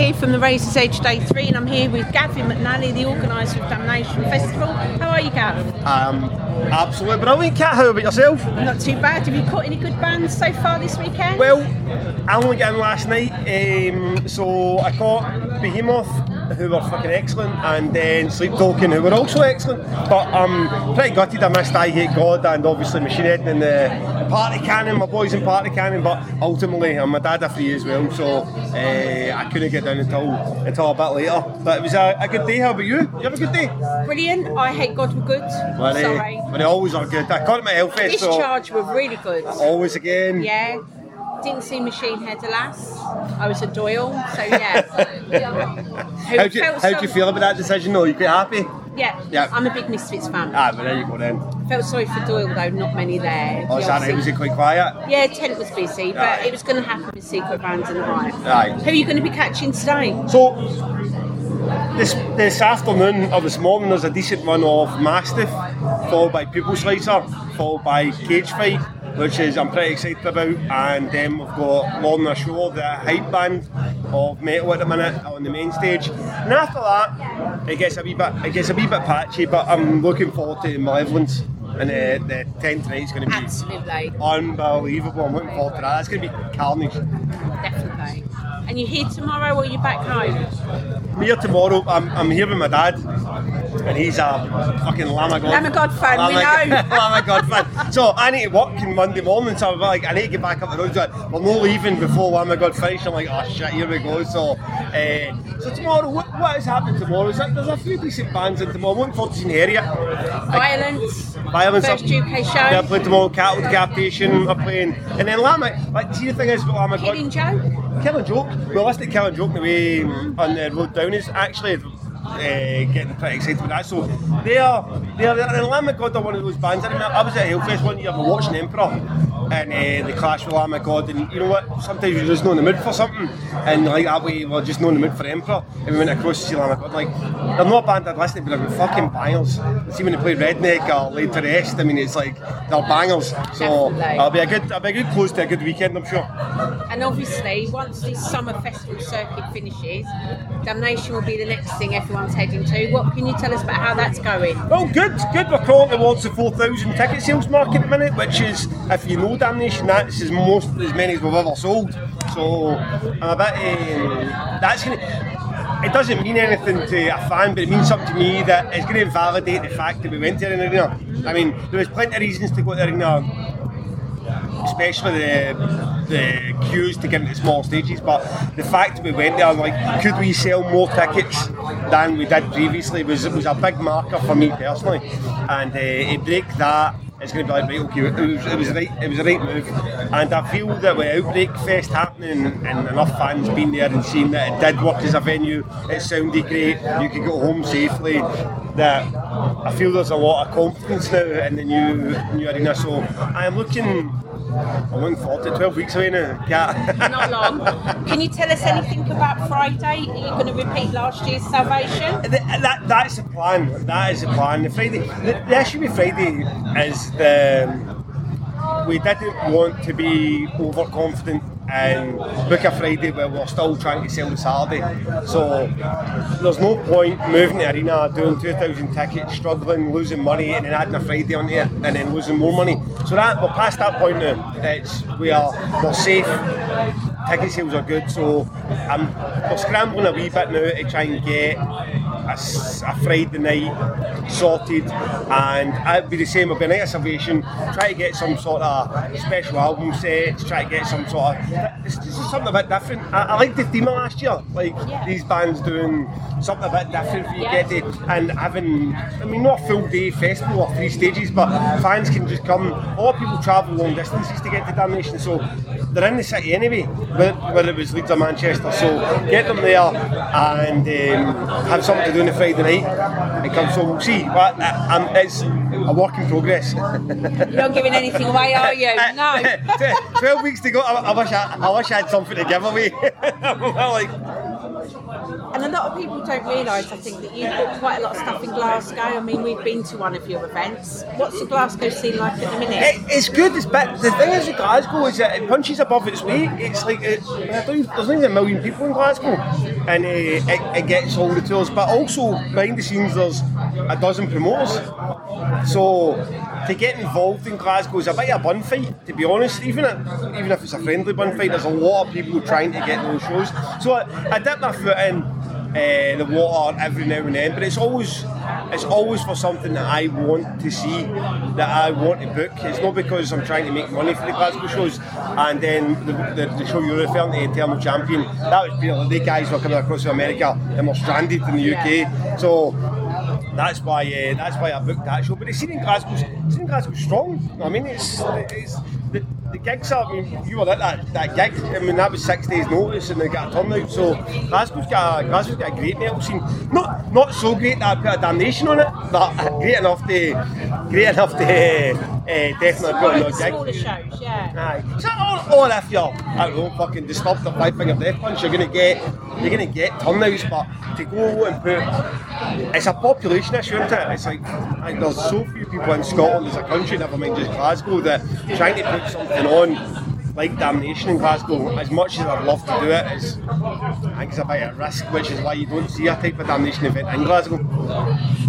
here from the Razor's Edge Day 3 and I'm here with Gavin McInally, the organiser of Damnation Festival. How are you, Gav? Um, absolutely brilliant, Cat. How about yourself? Not too bad. Have you caught any good bands so far this weekend? Well, I only got in last night, um, so I caught Behemoth, who were fucking excellent, and then Sleep Token, who were also excellent. But I'm pretty gutted I missed I Hate God and obviously Machine Head and the Party Cannon, my boys in Party Cannon. But ultimately, I'm a dad of three as well, so uh, I couldn't get down until until a bit later. But it was a, a good day. How about you? You have a good day? Brilliant. I Hate God were good. But, they, Sorry. well, they always are good. I caught at Hellfest, so Discharge were really good. always again. Yeah. Didn't see Machine Head, alas. I was a Doyle, so yeah. How do you, how so- do you feel about that decision? though? you quite happy? Yeah. Yeah. I'm a big Misfits fan. Ah, but there you go then. I Felt sorry for Doyle though, not many there. Oh, obviously- was it quite quiet? Yeah, tent was busy, but it was going to happen with Secret Bands and the Hive. Aye. Who are you going to be catching today? So this this afternoon or this morning there's a decent run of Mastiff, followed by Pupil Slicer, followed by Cage Fight, which is I'm pretty excited about, and then we've got Lorna Shore, the hype band of metal at the minute on the main stage. And after that, it gets a wee bit it gets a wee bit patchy, but I'm looking forward to the Malevolence. And uh, the 10th night is going to be Absolutely, unbelievable. I'm looking forward to that. That's going to be carnage. definitely. And you here tomorrow or you back home? I'm here tomorrow. I'm, I'm here with my dad, and he's a fucking Lamb of God. Of God fan, we Llama- know. Lamb of God fan. So I need to work on Monday morning, so I'm like, I need to get back up the road. So we're not leaving before Lamb of God finish. I'm like, oh shit, here we go. So, uh, so tomorrow, what, what is happening tomorrow? Is that, there's a few decent bands in tomorrow. I'm looking forward to seeing Heriot. Violence. Violence First up- UK show. Yeah, I playing tomorrow. Cattle Decapitation are playing, and then Llama. Like, see the thing is, with Lamb of God. Killing Joke. Killing Joke. Well, listen to Killing Joke the way on the road down is actually uh, getting pretty excited about that. So they are, they are, and Lamb of God are one of those bands. I, remember, I was at Hellfest one year, we were watching Emperor. And uh, the clash with Lamb of God, and you know what? Sometimes you're just not in the mood for something, and like that way, we're just not in the mood for Emperor. And we went across to see Lamb of God. Like, they're not a band I'd listen to, but they're fucking bangers. See when they play Redneck or Laid to Rest, I mean, it's like they're bangers. So Definitely. it'll be a good, it'll be a good close to a good weekend, I'm sure. And obviously, once this summer festival circuit finishes, Damnation will be the next thing everyone's heading to. What can you tell us about how that's going? Well, good, good. We're crawling towards the 4,000 ticket sales mark at the minute, which is, if you know Damnation, that's as most as many as we've ever sold. So I'm a bit. Um, that's gonna. It doesn't mean anything to a fan, but it means something to me that it's going to validate the fact that we went to an arena. I mean, there was plenty of reasons to go to the arena especially the the queues to get into small stages. But the fact that we went there, like, could we sell more tickets than we did previously was was a big marker for me personally. And uh, to break that. It's going to be like right, okay. It was, it was right, it was the right move, and I feel that with Outbreak Fest happening and enough fans being there and seeing that it did work as a venue, it sounded great. You could go home safely. That I feel there's a lot of confidence now in the new new arena. So I am looking. I'm looking forward to 12 weeks away now. Yeah. Not long. Can you tell us anything about Friday? Are you going to repeat last year's Salvation? Th- that, that's the plan. That is the plan. The Friday, the, the issue with Friday is the we didn't want to be overconfident and book a Friday where we're still trying to sell the Saturday. So there's no point moving the arena, doing 2,000 tickets, struggling, losing money, and then adding a Friday on there, and then losing more money. So that we're past that point now. It's we are we're safe. Ticket sales are good, so I'm we're scrambling a wee bit now to try and get a, a Friday night sorted, and I'd be the same. Be a night of salvation. Try to get some sort of special album sets. Try to get some sort of. This, this is something a bit different. I, I liked the theme of last year, like Yeah. these bands doing something a bit different for you Yeah. get it, and having. I mean, not a full day festival or three stages, but fans can just come. A lot of people travel long distances to get to Damnation, so they're in the city anyway, whether, it was Leeds or Manchester. So get them there and um, have something to do on the Friday night. And come, so we'll see. But uh, um, it's a work in progress. You're not giving anything away, are you? No. Twelve weeks to go. I, I wish I, I wish I had something to give away. like, And And a lot of people don't realise, I think, that you've got quite a lot of stuff in Glasgow. I mean, we've been to one of your events. What's the Glasgow scene like at the minute? It, it's good. It's but the thing is Glasgow is that it punches above its weight. It's like it, there's not even a million people in Glasgow, and uh, it, it gets all the tours. But also behind the scenes, there's a dozen promoters. So to get involved in Glasgow is a bit of a bun fight, to be honest. Even even if it's a friendly bun fight, there's a lot of people trying to get those shows. So I, I dip my foot in uh, the water every now and then, but it's always it's always for something that I want to see, that I want to book. It's not because I'm trying to make money for the Glasgow shows. And then the, the, the show you're referring to, Eternal Champion, that was brilliant. The guys were coming across to America and were stranded in the UK. So that's why uh, that's why I booked that show. But the scene in Glasgow's, scene in Glasgow's strong. I mean, it's, it's the, the gigs are. I mean, you were at that, that gig. I mean, that was six days' notice, and they got a turnout. So Glasgow's got a, Glasgow's got a great metal scene. Not not so great that I put a damnation on it, but great enough to great enough to uh, definitely put on a gig. Smaller shows, yeah. Aye. So, or, or if you're, I don't know, fucking disturbed the five finger death punch, you're gonna get you're gonna get turnouts, but to go and put it's a population issue, isn't it? It's like, like there's so few people in Scotland as a country, never mind just Glasgow, that trying to put something on like Damnation in Glasgow, as much as I'd love to do it, is I think it's a bit at risk, which is why you don't see a type of Damnation event in Glasgow.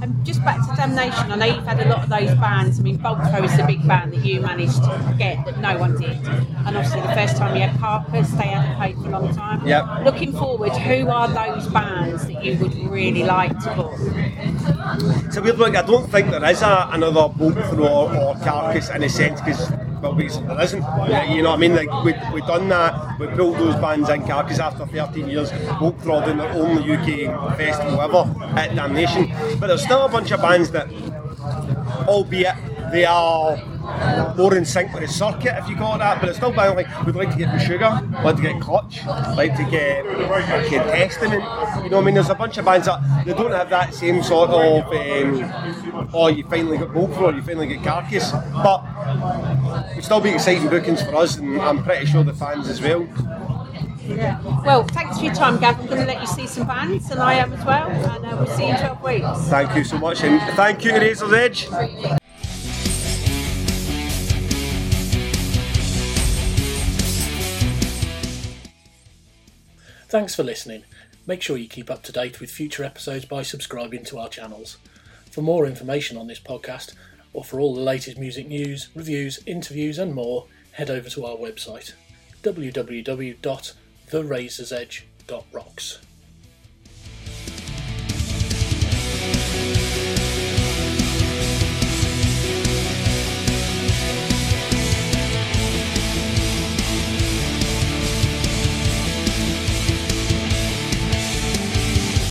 And just back to Damnation, I know you've had a lot of those bands. I mean, Bolt Thrower is the big band that you managed to get that no one did. And obviously, the first time you had Carcass, they hadn't played for a long time. Yep. Looking forward, who are those bands that you would really like to book? It's a weird one. I don't think there is a, another bolt thrower or, or carcass in a sense because there isn't. You know what I mean? Like we we done that. We pulled those bands in because after 13 years. Bolt Thrower doing their only UK festival ever at Damnation. But there's still a bunch of bands that, albeit they are more in sync with the circuit, if you call it that. But it's still bands like we'd like to get the sugar, like to get clutch, like to get Testament. You know what I mean? There's a bunch of bands that they don't have that same sort of. Um, oh, you finally got Bolt Thrower, you finally get Carcass, but it'll still be exciting bookings for us, and I'm pretty sure the fans as well. Yeah. Well, thanks for your time, Gav. I'm going to let you see some bands, and I am as well. And uh, we'll see you in 12 weeks. Thank you so much, and thank you, to Razor's Edge. Thanks for listening. Make sure you keep up to date with future episodes by subscribing to our channels. For more information on this podcast, or for all the latest music news, reviews, interviews, and more, head over to our website www.therazorsedge.rocks.